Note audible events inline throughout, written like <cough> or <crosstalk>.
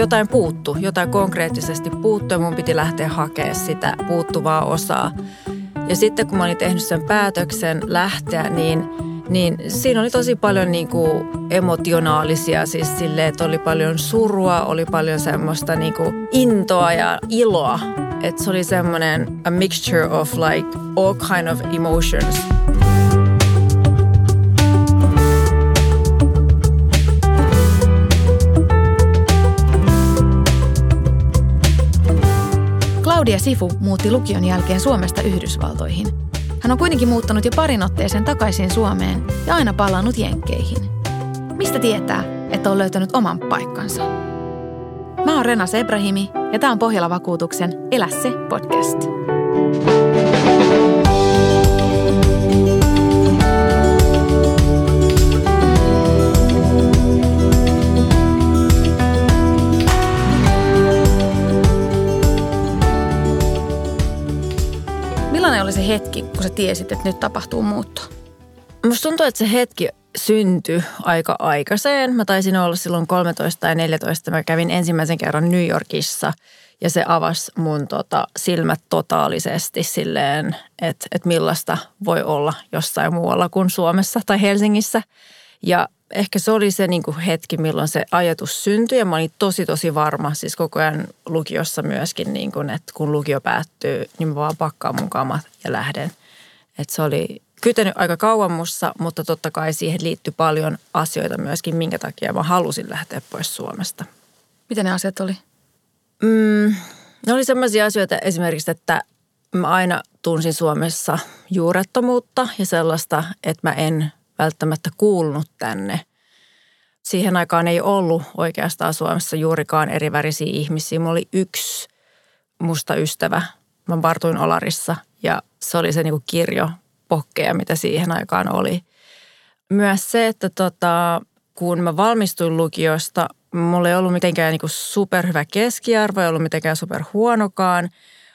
Jotain puuttu, jotain konkreettisesti puuttu ja mun piti lähteä hakemaan sitä puuttuvaa osaa. Ja sitten kun mä olin tehnyt sen päätöksen lähteä, niin, niin siinä oli tosi paljon niin kuin emotionaalisia, siis silleen, että oli paljon surua, oli paljon semmoista niin kuin intoa ja iloa. Että se oli semmoinen a mixture of like all kind of emotions. Claudia Sifu muutti lukion jälkeen Suomesta Yhdysvaltoihin. Hän on kuitenkin muuttanut jo parin otteeseen takaisin Suomeen ja aina palannut jenkkeihin. Mistä tietää, että on löytänyt oman paikkansa? Mä oon Rena Sebrahimi ja tämä on Pohjalla vakuutuksen Elä se podcast. Oli se hetki, kun sä tiesit, että nyt tapahtuu muutto? Musta tuntuu, että se hetki syntyi aika aikaiseen. Mä taisin olla silloin 13 tai 14. Mä kävin ensimmäisen kerran New Yorkissa ja se avasi mun tota, silmät totaalisesti silleen, että, että millaista voi olla jossain muualla kuin Suomessa tai Helsingissä. Ja ehkä se oli se niin hetki, milloin se ajatus syntyi ja mä olin tosi tosi varma, siis koko ajan lukiossa myöskin, niin kuin, että kun lukio päättyy, niin mä vaan pakkaan mun kamat ja lähden. Että se oli kytenyt aika kauan mussa, mutta totta kai siihen liittyi paljon asioita myöskin, minkä takia mä halusin lähteä pois Suomesta. Mitä ne asiat oli? Mm, ne oli sellaisia asioita esimerkiksi, että mä aina tunsin Suomessa juurettomuutta ja sellaista, että mä en välttämättä kuulunut tänne. Siihen aikaan ei ollut oikeastaan Suomessa juurikaan eri värisiä ihmisiä. Mulla oli yksi musta ystävä. Mä vartuin Olarissa ja se oli se niinku kirjo pokkeja, mitä siihen aikaan oli. Myös se, että tota, kun mä valmistuin lukiosta, mulla ei ollut mitenkään niinku superhyvä keskiarvo, ei ollut mitenkään superhuonokaan,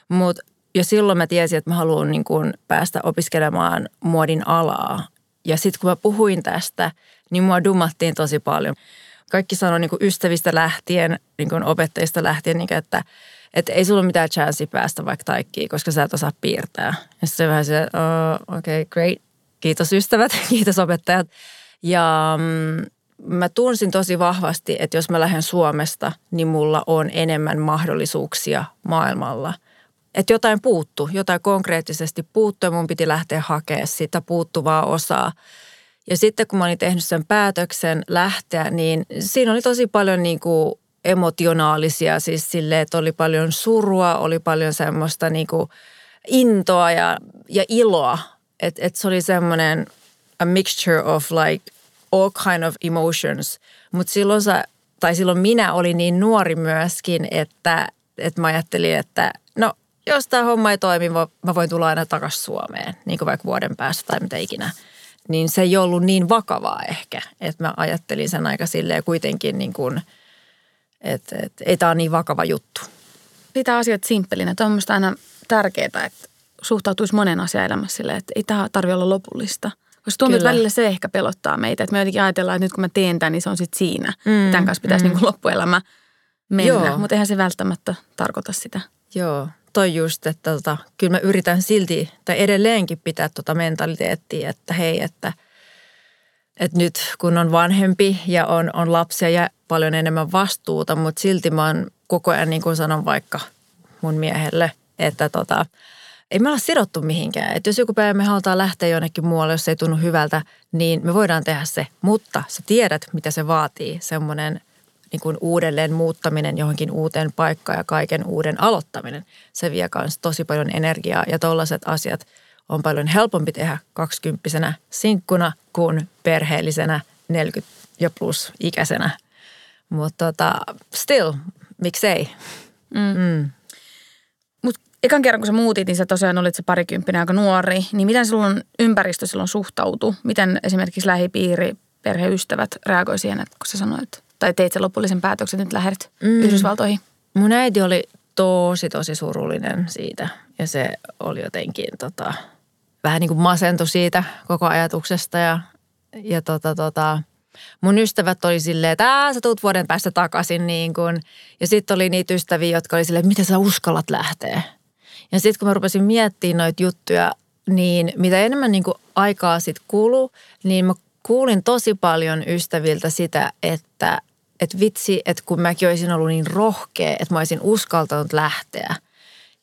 mutta ja silloin mä tiesin, että mä haluan niin päästä opiskelemaan muodin alaa. Ja sitten kun mä puhuin tästä, niin mua dummattiin tosi paljon. Kaikki sanoi niin ystävistä lähtien, niin opettajista lähtien, niin kuin, että, että ei sulla ole mitään chanssia päästä vaikka taikkiin, koska sä et osaa piirtää. Ja se vähän se, oh, okei, okay, great, kiitos ystävät, <laughs> kiitos opettajat. Ja mm, mä tunsin tosi vahvasti, että jos mä lähden Suomesta, niin mulla on enemmän mahdollisuuksia maailmalla – että jotain puuttu, jotain konkreettisesti puuttu ja mun piti lähteä hakemaan sitä puuttuvaa osaa. Ja sitten kun mä olin tehnyt sen päätöksen lähteä, niin siinä oli tosi paljon niin kuin emotionaalisia, siis silleen, että oli paljon surua, oli paljon semmoista niin kuin intoa ja, ja iloa. Että et se oli semmoinen a mixture of like all kind of emotions. Mutta silloin sä, tai silloin minä olin niin nuori myöskin, että, että mä ajattelin, että jos tämä homma ei toimi, mä voin tulla aina takaisin Suomeen, niin kuin vaikka vuoden päästä tai mitä ikinä. Niin se ei ollut niin vakavaa ehkä, että mä ajattelin sen aika silleen kuitenkin niin kuin, että, että ei tämä ole niin vakava juttu. Pitää asiat simppelinä. Tämä on aina tärkeää, että suhtautuisi monen asian elämässä silleen, että ei tämä tarvitse olla lopullista. Koska tuntuu, että välillä se ehkä pelottaa meitä. Että me jotenkin ajatellaan, että nyt kun mä teen tämän, niin se on sitten siinä. Mm, tämän kanssa pitäisi mm. niin kuin loppuelämä mennä. Mutta eihän se välttämättä tarkoita sitä. Joo, toi just, että tota, kyllä mä yritän silti tai edelleenkin pitää tota mentaliteettia, että hei, että, että nyt kun on vanhempi ja on, on lapsia ja paljon enemmän vastuuta, mutta silti mä oon koko ajan niin kuin sanon vaikka mun miehelle, että tota, ei me olla sidottu mihinkään. Että jos joku päivä me halutaan lähteä jonnekin muualle, jos se ei tunnu hyvältä, niin me voidaan tehdä se. Mutta sä tiedät, mitä se vaatii, semmoinen niin kuin uudelleen muuttaminen johonkin uuteen paikkaan ja kaiken uuden aloittaminen. Se vie myös tosi paljon energiaa ja tollaiset asiat on paljon helpompi tehdä kaksikymppisenä sinkkuna kuin perheellisenä 40 ja plus ikäisenä. Mutta tota, still, miksei. Mm. Mm. Mutta ekan kerran kun sä muutit, niin sä tosiaan olit se parikymppinen aika nuori. Niin miten silloin ympäristö silloin suhtautui? Miten esimerkiksi lähipiiri, perheystävät reagoi siihen, että kun sä sanoit, tai teit sen lopullisen päätöksen, että lähdet mm. Yhdysvaltoihin? Mun äiti oli tosi, tosi surullinen siitä ja se oli jotenkin tota, vähän niin kuin masentu siitä koko ajatuksesta ja, ja tota, tota, mun ystävät oli silleen, että sä tuut vuoden päästä takaisin niin kuin. Ja sitten oli niitä ystäviä, jotka oli silleen, että miten sä uskallat lähteä. Ja sitten kun mä rupesin miettimään noita juttuja, niin mitä enemmän niin kuin aikaa sitten kuluu, niin mä kuulin tosi paljon ystäviltä sitä, että, että vitsi, että kun mäkin olisin ollut niin rohkea, että mä olisin uskaltanut lähteä.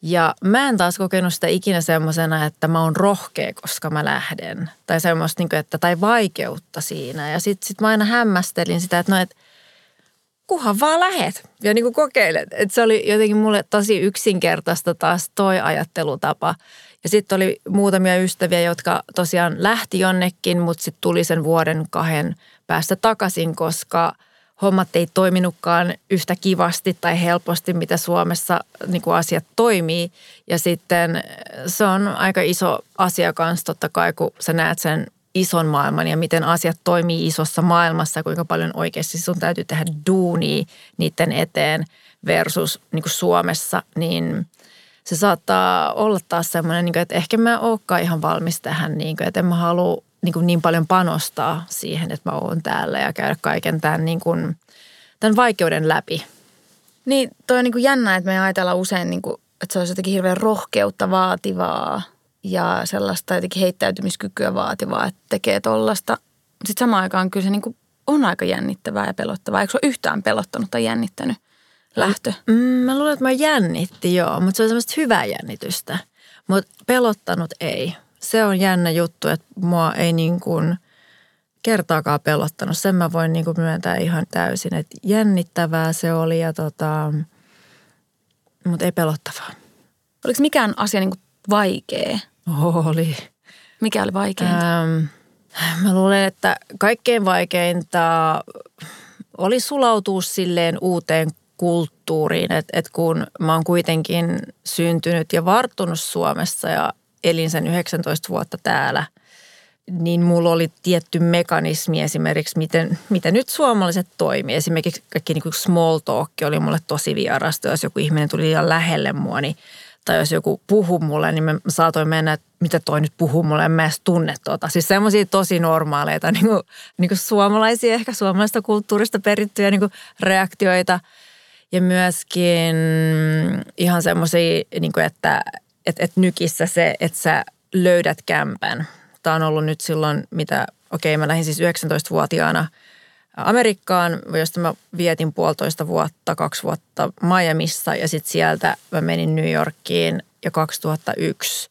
Ja mä en taas kokenut sitä ikinä semmoisena, että mä oon rohkea, koska mä lähden. Tai semmoista, niin että, tai vaikeutta siinä. Ja sitten sit mä aina hämmästelin sitä, että no, että kuhan vaan lähet ja niin kuin kokeilet. Et se oli jotenkin mulle tosi yksinkertaista taas toi ajattelutapa. Ja sitten oli muutamia ystäviä, jotka tosiaan lähti jonnekin, mutta sitten tuli sen vuoden kahden päästä takaisin, koska hommat ei toiminutkaan yhtä kivasti tai helposti, mitä Suomessa niin kuin asiat toimii. Ja sitten se on aika iso asia kanssa totta kai, kun sä näet sen ison maailman ja miten asiat toimii isossa maailmassa, kuinka paljon oikeasti sun täytyy tehdä duunia niiden eteen versus niin kuin Suomessa, niin se saattaa olla taas semmoinen, niin että ehkä mä oonkaan ihan valmis tähän, niin kuin, että en mä halua niin, kuin niin paljon panostaa siihen, että mä oon täällä ja käydä kaiken tämän, niin kuin, tämän vaikeuden läpi. Niin, toi on niin kuin jännä, että me ajatellaan usein, niin kuin, että se olisi jotenkin hirveän rohkeutta vaativaa ja sellaista jotenkin heittäytymiskykyä vaativaa, että tekee tollasta. Sitten samaan aikaan kyllä se niin kuin on aika jännittävää ja pelottavaa. Eikö se ole yhtään pelottanut tai jännittänyt lähtö? Mm, mä luulen, että mä jännitti joo, mutta se on semmoista hyvää jännitystä. Mutta pelottanut ei. Se on jännä juttu, että mua ei niin kuin kertaakaan pelottanut. Sen mä voin niin kuin myöntää ihan täysin, että jännittävää se oli ja tota, mutta ei pelottavaa. Oliko mikään asia niin kuin vaikea? Oli. Mikä oli vaikeinta? Ähm, mä luulen, että kaikkein vaikeinta oli sulautua silleen uuteen kulttuuriin, että et kun mä oon kuitenkin syntynyt ja varttunut Suomessa ja elin sen 19 vuotta täällä, niin mulla oli tietty mekanismi esimerkiksi, miten, miten nyt suomalaiset toimii. Esimerkiksi kaikki niin kuin small talk oli mulle tosi vierasta, jos joku ihminen tuli liian lähelle mua, niin tai jos joku puhuu mulle, niin mä saatoin mennä, että mitä toi nyt puhuu mulle, en mä edes tunne tuota. Siis semmoisia tosi normaaleita niin kuin, niin kuin suomalaisia, ehkä suomalaista kulttuurista perittyjä niin kuin reaktioita. Ja myöskin ihan semmoisia, niin että, että, että nykissä se, että sä löydät kämpän. Tämä on ollut nyt silloin, mitä, okei okay, mä lähdin siis 19-vuotiaana – Amerikkaan, josta mä vietin puolitoista vuotta, kaksi vuotta Miamiissa ja sitten sieltä mä menin New Yorkiin jo 2001.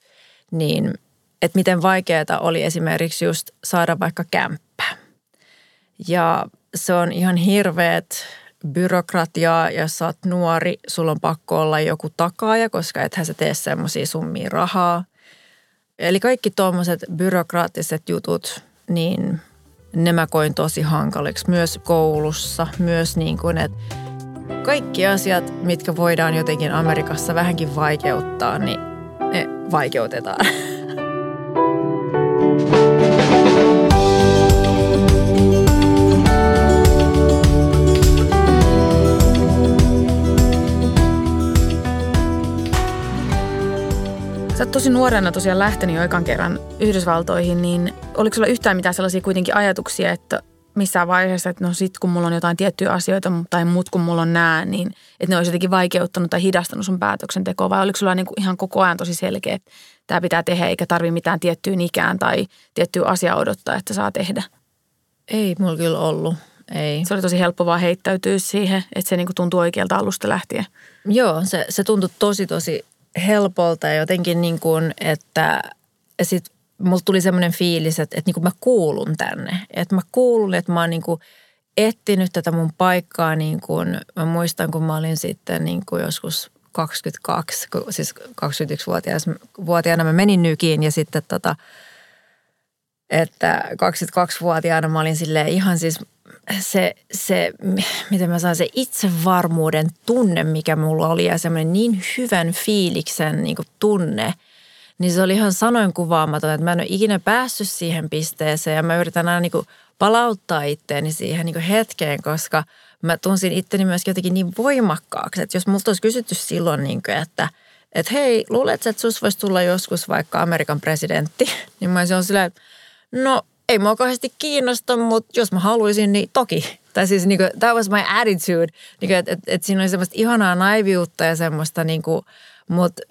Niin, että miten vaikeaa oli esimerkiksi just saada vaikka kämppä. Ja se on ihan hirveet byrokratiaa, jos sä oot nuori, sulla on pakko olla joku takaaja, koska ethän sä tee semmoisia summia rahaa. Eli kaikki tuommoiset byrokraattiset jutut, niin – ne mä koin tosi hankaliksi myös koulussa, myös niin kuin, että kaikki asiat, mitkä voidaan jotenkin Amerikassa vähänkin vaikeuttaa, niin ne vaikeutetaan. <laughs> tosi nuorena tosiaan lähtenyt jo ekan kerran Yhdysvaltoihin, niin oliko sulla yhtään mitään sellaisia kuitenkin ajatuksia, että missään vaiheessa, että no sit kun mulla on jotain tiettyjä asioita tai muut kun mulla on nää, niin että ne olisi jotenkin vaikeuttanut tai hidastanut sun päätöksentekoa vai oliko sulla niinku ihan koko ajan tosi selkeä, että tämä pitää tehdä eikä tarvi mitään tiettyyn ikään tai tiettyä asiaa odottaa, että saa tehdä? Ei mulla kyllä ollut. Ei. Se oli tosi helppo vaan heittäytyä siihen, että se niinku tuntuu oikealta alusta lähtien. Joo, se, se tuntui tosi tosi helpolta ja jotenkin niin kuin, että sit mulla tuli semmoinen fiilis, että, että niin kuin mä kuulun tänne. Että mä kuulun, että mä oon niin kuin etsinyt tätä mun paikkaa niin kuin, mä muistan kun mä olin sitten niin kuin joskus 22, siis 21-vuotiaana mä menin nykiin ja sitten tota, että 22-vuotiaana mä olin silleen ihan siis se, se, miten mä sanon, se itsevarmuuden tunne, mikä mulla oli ja semmoinen niin hyvän fiiliksen niin tunne, niin se oli ihan sanoin kuvaamaton, että mä en ole ikinä päässyt siihen pisteeseen ja mä yritän aina niin palauttaa itteeni siihen niin hetkeen, koska mä tunsin itteni myös jotenkin niin voimakkaaksi, että jos multa olisi kysytty silloin, niin kuin, että että hei, luuletko, että sus voisi tulla joskus vaikka Amerikan presidentti, <laughs> niin mä olisin silleen, että no ei mua kauheasti kiinnosta, mutta jos mä haluaisin, niin toki. Tai siis niin kuin, that was my attitude. Niin että et, et siinä oli semmoista ihanaa naiviutta ja semmoista niin kuin, mutta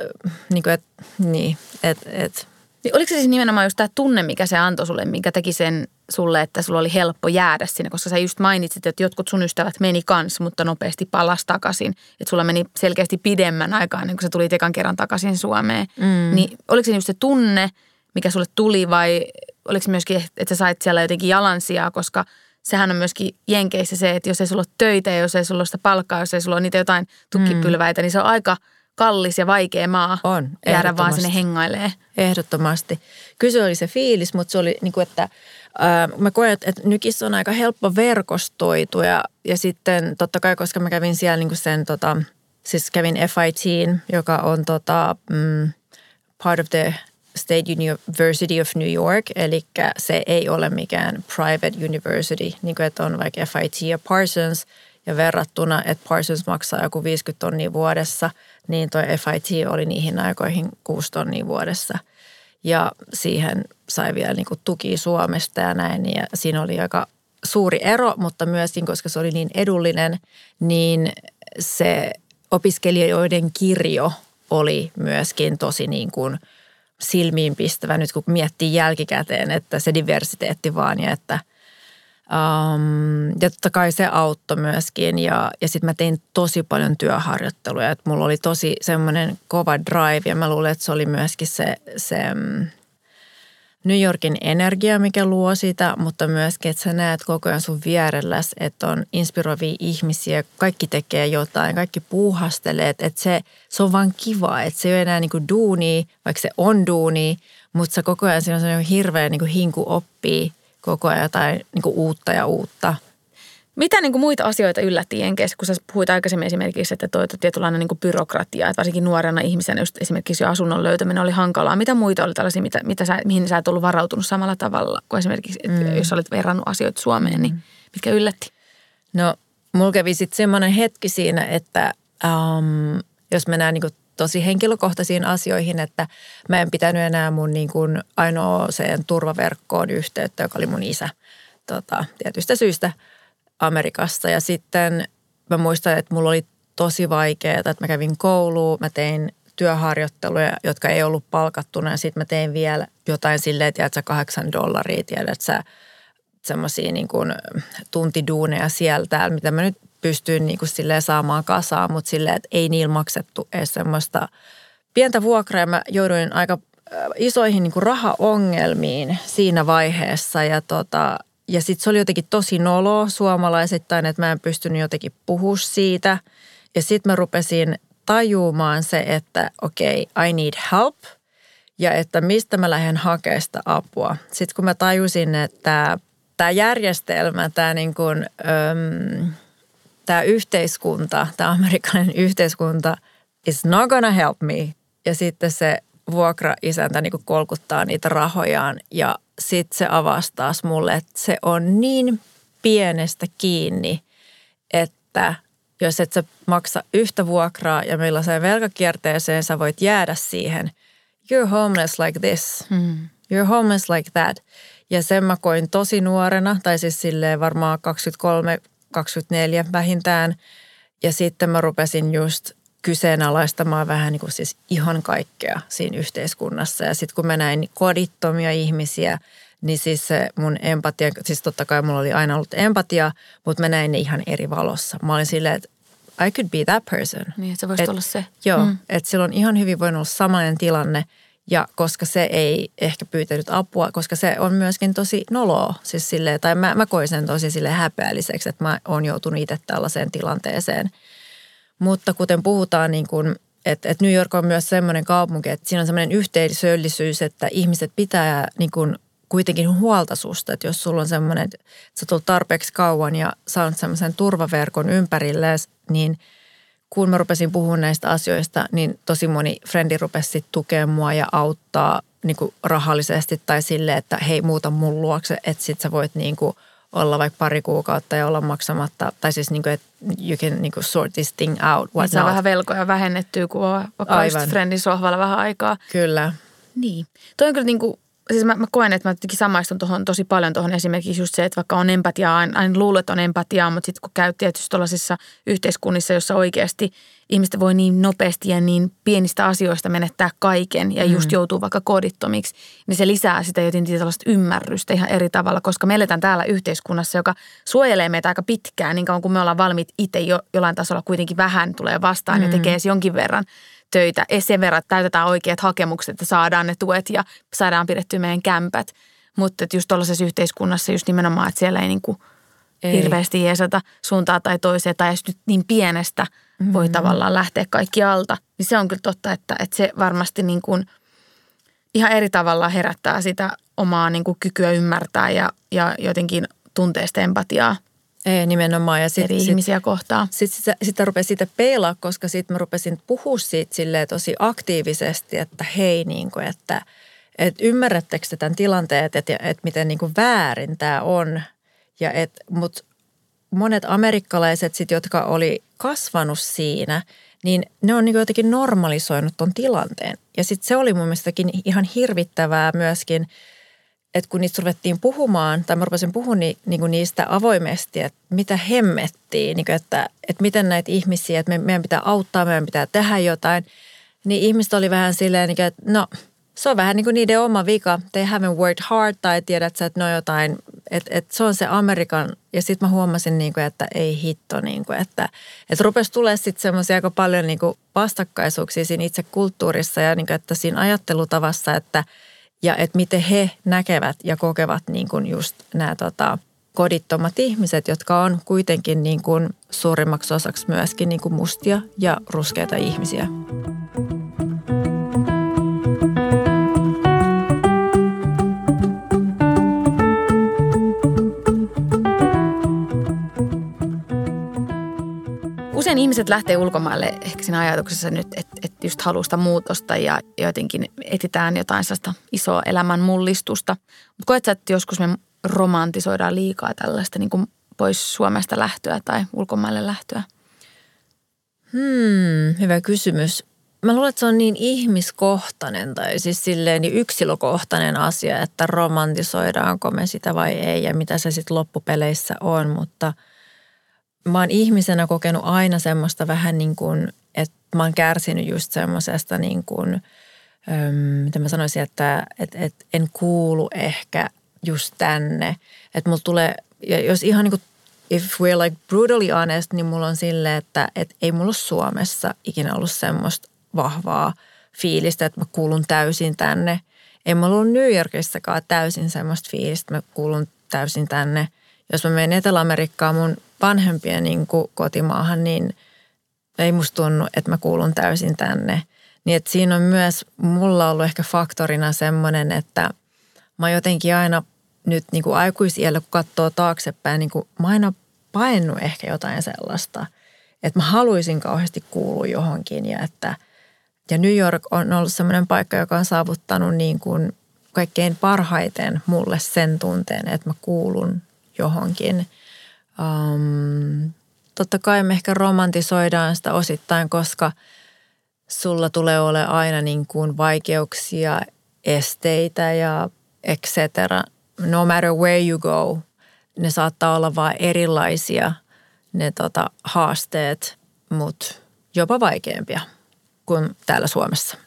niin kuin, et, niin, että et, niin oliko se siis nimenomaan just tämä tunne, mikä se antoi sulle, mikä teki sen sulle, että sulla oli helppo jäädä sinne, koska sä just mainitsit, että jotkut sun ystävät meni kans, mutta nopeasti palas takaisin. Että sulla meni selkeästi pidemmän aikaa, niin kun sä tulit ekan kerran takaisin Suomeen. Mm. Niin oliko se just se tunne, mikä sulle tuli vai oliko se myöskin, että sä sait siellä jotenkin jalansijaa, koska sehän on myöskin Jenkeissä se, että jos ei sulla ole töitä ja jos ei sulla ole sitä palkkaa, jos ei sulla ole niitä jotain tukkipylväitä, mm. niin se on aika – kallis ja vaikea maa on, jäädä vaan sinne hengailee. Ehdottomasti. Kyse oli se fiilis, mutta se oli niin kuin, että äh, mä koen, että, nykissä on aika helppo verkostoitua ja, ja sitten totta kai, koska mä kävin siellä niin kuin sen, tota, siis kävin FIT, joka on tota, mm, part of the State University of New York, eli se ei ole mikään private university, niin kuin että on vaikka FIT ja Parsons, ja verrattuna, että Parsons maksaa joku 50 tonnia vuodessa – niin toi FIT oli niihin aikoihin 6 tonnia vuodessa. Ja siihen sai vielä niin tuki Suomesta ja näin. Ja siinä oli aika suuri ero, mutta myöskin, koska se oli niin edullinen, niin se opiskelijoiden kirjo oli myöskin tosi niin kuin silmiinpistävä nyt, kun miettii jälkikäteen, että se diversiteetti vaan ja että – Um, ja totta kai se auttoi myöskin ja, ja sitten mä tein tosi paljon työharjoitteluja. Että mulla oli tosi semmoinen kova drive ja mä luulen, että se oli myöskin se, se mm, New Yorkin energia, mikä luo sitä, mutta myöskin, että sä näet koko ajan sun vierelläs, että on inspiroivia ihmisiä, kaikki tekee jotain, kaikki puuhastelee, että se, se on vaan kiva, että se ei ole enää niin kuin duuni, vaikka se on duuni, mutta se koko ajan siinä on hirveä niin kuin hinku oppii koko ajan jotain niin kuin uutta ja uutta. Mitä niin kuin muita asioita yllätti Jenkeissä, kun sä puhuit aikaisemmin esimerkiksi, että toi tietynlainen niin kuin byrokratia, että varsinkin nuorena ihmisenä just esimerkiksi jo asunnon löytäminen oli hankalaa. Mitä muita oli tällaisia, mitä, mitä sä, mihin sä et ollut varautunut samalla tavalla kuin esimerkiksi, mm. jos olet verrannut asioita Suomeen, niin mm. mitkä yllätti? No, mulla kävi sitten semmoinen hetki siinä, että um, jos mennään niin kuin tosi henkilökohtaisiin asioihin, että mä en pitänyt enää mun niin kuin ainoaseen turvaverkkoon yhteyttä, joka oli mun isä tota, tietystä syystä Amerikassa. Ja sitten mä muistan, että mulla oli tosi vaikeaa, että mä kävin kouluun, mä tein työharjoitteluja, jotka ei ollut palkattuna ja sitten mä tein vielä jotain silleen, että sä kahdeksan dollaria, tiedät sä semmoisia niin kuin tuntiduuneja sieltä, mitä mä nyt pystyin niin kuin silleen saamaan kasaan, mutta silleen, että ei niillä maksettu edes semmoista pientä vuokraa. Mä jouduin aika äh, isoihin niin kuin rahaongelmiin siinä vaiheessa ja, tota, ja sitten se oli jotenkin tosi nolo suomalaisittain, että mä en pystynyt jotenkin puhua siitä. Ja sitten mä rupesin tajumaan se, että okei, okay, I need help ja että mistä mä lähden hakemaan sitä apua. Sitten kun mä tajusin, että tämä järjestelmä, tämä niin kuin, öm, tämä yhteiskunta, tämä amerikkalainen yhteiskunta is not gonna help me. Ja sitten se vuokra-isäntä niin kolkuttaa niitä rahojaan ja sitten se avastaa mulle, että se on niin pienestä kiinni, että jos et sä maksa yhtä vuokraa ja millaiseen velkakierteeseen sä voit jäädä siihen, you're homeless like this. Mm. You're homeless like that. Ja sen mä koin tosi nuorena, tai siis silleen varmaan 23 24 vähintään. Ja sitten mä rupesin just kyseenalaistamaan vähän niin kuin siis ihan kaikkea siinä yhteiskunnassa. Ja sitten kun mä näin kodittomia ihmisiä, niin siis se mun empatia, siis totta kai mulla oli aina ollut empatia, mutta mä näin ne ihan eri valossa. Mä olin silleen, että I could be that person. Niin, että se voisi olla se. Joo, mm. että silloin ihan hyvin voinut olla samainen tilanne – ja koska se ei ehkä pyytänyt apua, koska se on myöskin tosi noloa, siis silleen, tai mä, mä koin sen tosi sille häpeälliseksi, että mä oon joutunut itse tällaiseen tilanteeseen. Mutta kuten puhutaan, niin kun, että, että New York on myös semmoinen kaupunki, että siinä on semmoinen yhteisöllisyys, että ihmiset pitää niin kun kuitenkin huolta susta, että jos sulla on semmoinen, että sä tulet tarpeeksi kauan ja saanut semmoisen turvaverkon ympärilleen, niin – kun mä rupesin puhumaan näistä asioista, niin tosi moni frendi rupesi tukemaan mua ja auttaa niin kuin rahallisesti tai sille, että hei muuta mun luokse, että sit sä voit niin kuin olla vaikka pari kuukautta ja olla maksamatta, tai siis niin kuin, että you can niin kuin sort this thing out. What niin saa vähän velkoja vähennettyä, kun on vaikka friendin sohvalla vähän aikaa. Kyllä. Niin. Toi on kyllä niin kuin siis mä, mä koen, että mä jotenkin samaistun tuohon tosi paljon tuohon esimerkiksi just se, että vaikka on empatiaa, aina, aina luulet, on empatiaa, mutta sitten kun käy tietysti tuollaisissa yhteiskunnissa, jossa oikeasti ihmiset voi niin nopeasti ja niin pienistä asioista menettää kaiken ja just mm. joutuu vaikka kodittomiksi, niin se lisää sitä jotenkin tällaista ymmärrystä ihan eri tavalla, koska me eletään täällä yhteiskunnassa, joka suojelee meitä aika pitkään, niin kauan kuin me ollaan valmiit itse jo, jollain tasolla kuitenkin vähän tulee vastaan mm. ja tekee jonkin verran töitä sen verran, että täytetään oikeat hakemukset, että saadaan ne tuet ja saadaan pidettyä meidän kämpät. Mutta just tuollaisessa yhteiskunnassa just nimenomaan, että siellä ei niinku ei. hirveästi jeesata suuntaa tai toiseen tai jos nyt niin pienestä mm-hmm. voi tavallaan lähteä kaikki alta. Niin se on kyllä totta, että, että se varmasti niin kuin ihan eri tavalla herättää sitä omaa niin kuin kykyä ymmärtää ja, ja jotenkin tunteesta empatiaa nimenomaan. Ja sit, eri sit, ihmisiä kohtaan. Sitten sit, sit, sit rupesin siitä peilaa, koska sitten mä rupesin puhua siitä silleen tosi aktiivisesti, että hei, niin kuin, että, että ymmärrättekö te tämän tilanteen, että, että, että miten niin kuin väärin tämä on. Ja et, mut monet amerikkalaiset, sit, jotka oli kasvanut siinä, niin ne on niin jotenkin normalisoinut ton tilanteen. Ja sitten se oli mun mielestäkin ihan hirvittävää myöskin – että kun niistä ruvettiin puhumaan, tai mä rupesin puhumaan ni, niin kuin niistä avoimesti, että mitä hemmettiin, kuin, että, että miten näitä ihmisiä, että me, meidän pitää auttaa, meidän pitää tehdä jotain, niin ihmiset oli vähän silleen, niin kuin, että no se on vähän niin kuin niiden oma vika. They haven't worked hard tai tiedät sä, että ne on jotain, että, että se on se Amerikan. Ja sitten mä huomasin, niin kuin, että ei hitto, niin kuin, että, että rupesi tulee sitten semmoisia aika paljon niin kuin vastakkaisuuksia siinä itse kulttuurissa ja niin kuin, että siinä ajattelutavassa, että – ja että miten he näkevät ja kokevat niin kuin just nämä tota, kodittomat ihmiset, jotka on kuitenkin niin kuin suurimmaksi osaksi myöskin niin kuin mustia ja ruskeita ihmisiä. usein ihmiset lähtee ulkomaille ehkä siinä ajatuksessa nyt, että, just halusta muutosta ja jotenkin etsitään jotain sellaista isoa elämän mullistusta. Mutta koet sä, että joskus me romantisoidaan liikaa tällaista niin kuin pois Suomesta lähtöä tai ulkomaille lähtöä? Hmm, hyvä kysymys. Mä luulen, että se on niin ihmiskohtainen tai siis silleen niin yksilökohtainen asia, että romantisoidaanko me sitä vai ei ja mitä se sitten loppupeleissä on, mutta – mä oon ihmisenä kokenut aina semmoista vähän niin kuin, mä oon kärsinyt just semmoisesta niin kuin, äm, mitä mä sanoisin, että et, et en kuulu ehkä just tänne. Että mulla tulee, ja jos ihan niin kuin, if we're like brutally honest, niin mulla on silleen, että et ei mulla ole Suomessa ikinä ollut semmoista vahvaa fiilistä, että mä kuulun täysin tänne. Ei mulla ollut New Yorkissakaan täysin semmoista fiilistä, että mä kuulun täysin tänne. Jos mä menen Etelä-Amerikkaan mun vanhempien niin kotimaahan, niin ei musta tunnu, että mä kuulun täysin tänne. Niin että siinä on myös mulla ollut ehkä faktorina semmoinen, että mä jotenkin aina nyt niin kuin aikuisiellä, kun katsoo taaksepäin, niin kuin mä aina painnu ehkä jotain sellaista, että mä haluaisin kauheasti kuulua johonkin ja että ja New York on ollut semmoinen paikka, joka on saavuttanut niin kuin kaikkein parhaiten mulle sen tunteen, että mä kuulun johonkin – Um, totta kai me ehkä romantisoidaan sitä osittain, koska sulla tulee ole aina niin kuin vaikeuksia, esteitä ja et cetera. No matter where you go, ne saattaa olla vain erilaisia ne tota, haasteet, mutta jopa vaikeampia kuin täällä Suomessa.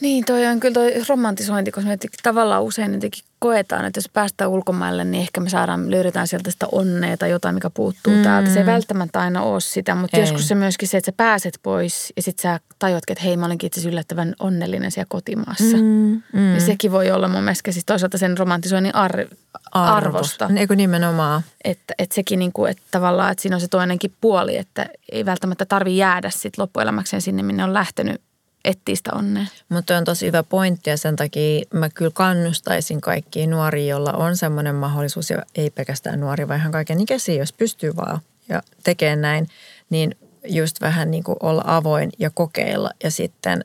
Niin, toi on kyllä toi romantisointi, koska me tavallaan usein jotenkin koetaan, että jos päästään ulkomaille, niin ehkä me saadaan, löydetään sieltä sitä onnea tai jotain, mikä puuttuu mm. täältä. Se ei välttämättä aina ole sitä, mutta ei. joskus se myöskin se, että sä pääset pois ja sitten sä tajuatkin, että hei, mä olenkin itse yllättävän onnellinen siellä kotimaassa. Mm. Mm. Ja sekin voi olla mun mielestä siis toisaalta sen romantisoinnin ar- arvosta. Eikö nimenomaan? Että, että sekin niin kuin, että tavallaan, että siinä on se toinenkin puoli, että ei välttämättä tarvi jäädä sitten loppuelämäkseen sinne, minne on lähtenyt etsii sitä onnea. Mutta on tosi hyvä pointti ja sen takia mä kyllä kannustaisin kaikkia nuoria, joilla on semmoinen mahdollisuus ja ei pelkästään nuori, vaan ihan kaiken ikäisiä, jos pystyy vaan ja tekee näin, niin just vähän niin kuin olla avoin ja kokeilla ja sitten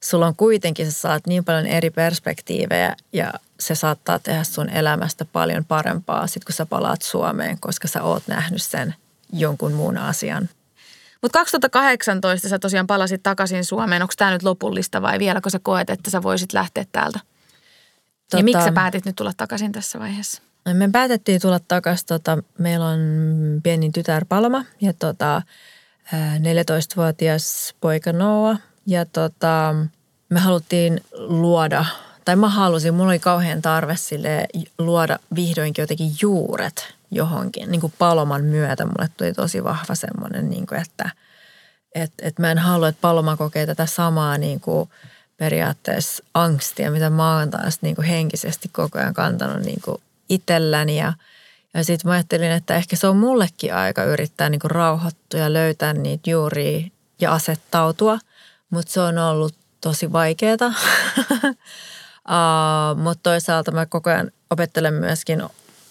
sulla on kuitenkin, sä saat niin paljon eri perspektiivejä ja se saattaa tehdä sun elämästä paljon parempaa sit kun sä palaat Suomeen, koska sä oot nähnyt sen jonkun muun asian mutta 2018 sä tosiaan palasit takaisin Suomeen. Onko tämä nyt lopullista vai vieläkö sä koet, että sä voisit lähteä täältä? Tota, ja miksi sä päätit nyt tulla takaisin tässä vaiheessa? Me päätettiin tulla takaisin. Tota, meillä on pieni tytär Paloma ja tota, 14-vuotias poika Noa. Ja tota, me haluttiin luoda, tai mä halusin, mulla oli kauhean tarve sille luoda vihdoinkin jotenkin juuret johonkin. Niin kuin Paloman myötä mulle tuli tosi vahva semmoinen, niin kuin, että et, et mä en halua, että Paloma kokee tätä samaa niin kuin periaatteessa angstia, mitä mä oon taas niin kuin henkisesti koko ajan kantanut niin kuin itselläni. Ja, ja sitten mä ajattelin, että ehkä se on mullekin aika yrittää niin kuin rauhoittua ja löytää niitä juuria ja asettautua. Mutta se on ollut tosi vaikeaa. <laughs> uh, Mutta toisaalta mä koko ajan opettelen myöskin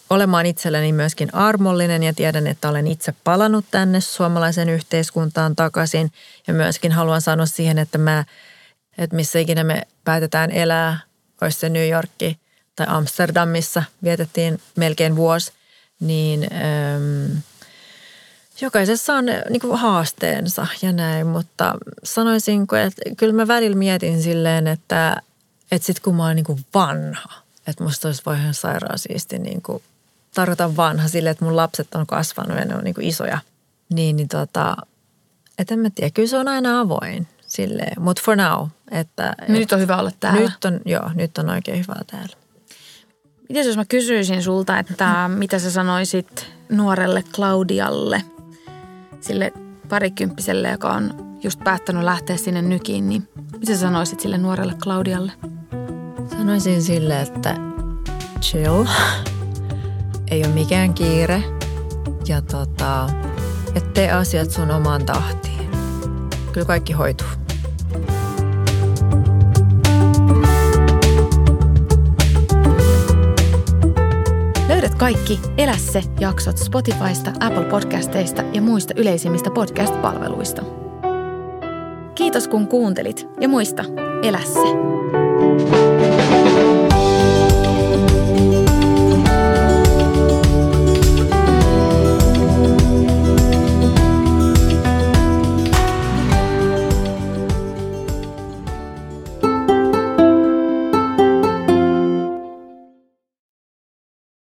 olemaan itselleni myöskin armollinen ja tiedän, että olen itse palannut tänne suomalaisen yhteiskuntaan takaisin. Ja myöskin haluan sanoa siihen, että mä, että missä ikinä me päätetään elää, olisi se New Yorkki tai Amsterdamissa, vietettiin melkein vuosi, niin äm, jokaisessa on niin kuin haasteensa ja näin, mutta sanoisin, että kyllä mä välillä mietin silleen, että, että sitten kun mä oon niin kuin vanha, että musta olisi voi ihan sairaan siisti niin kuin tarkoitan vanha sille, että mun lapset on kasvanut ja ne on niin kuin isoja. Niin, niin tota, et en mä tiedä, kyllä se on aina avoin silleen, mutta for now. Että, nyt on hyvä olla täällä. Nyt on, joo, nyt on oikein hyvä täällä. Miten jos mä kysyisin sulta, että <laughs> mitä sä sanoisit nuorelle Claudialle, sille parikymppiselle, joka on just päättänyt lähteä sinne nykiin, niin mitä sä sanoisit sille nuorelle Claudialle? Sanoisin sille, että chill <laughs> ei ole mikään kiire ja tota, et tee asiat sun omaan tahtiin. Kyllä kaikki hoituu. Löydät kaikki Elä se jaksot Spotifysta, Apple Podcasteista ja muista yleisimmistä podcast-palveluista. Kiitos kun kuuntelit ja muista, elä se.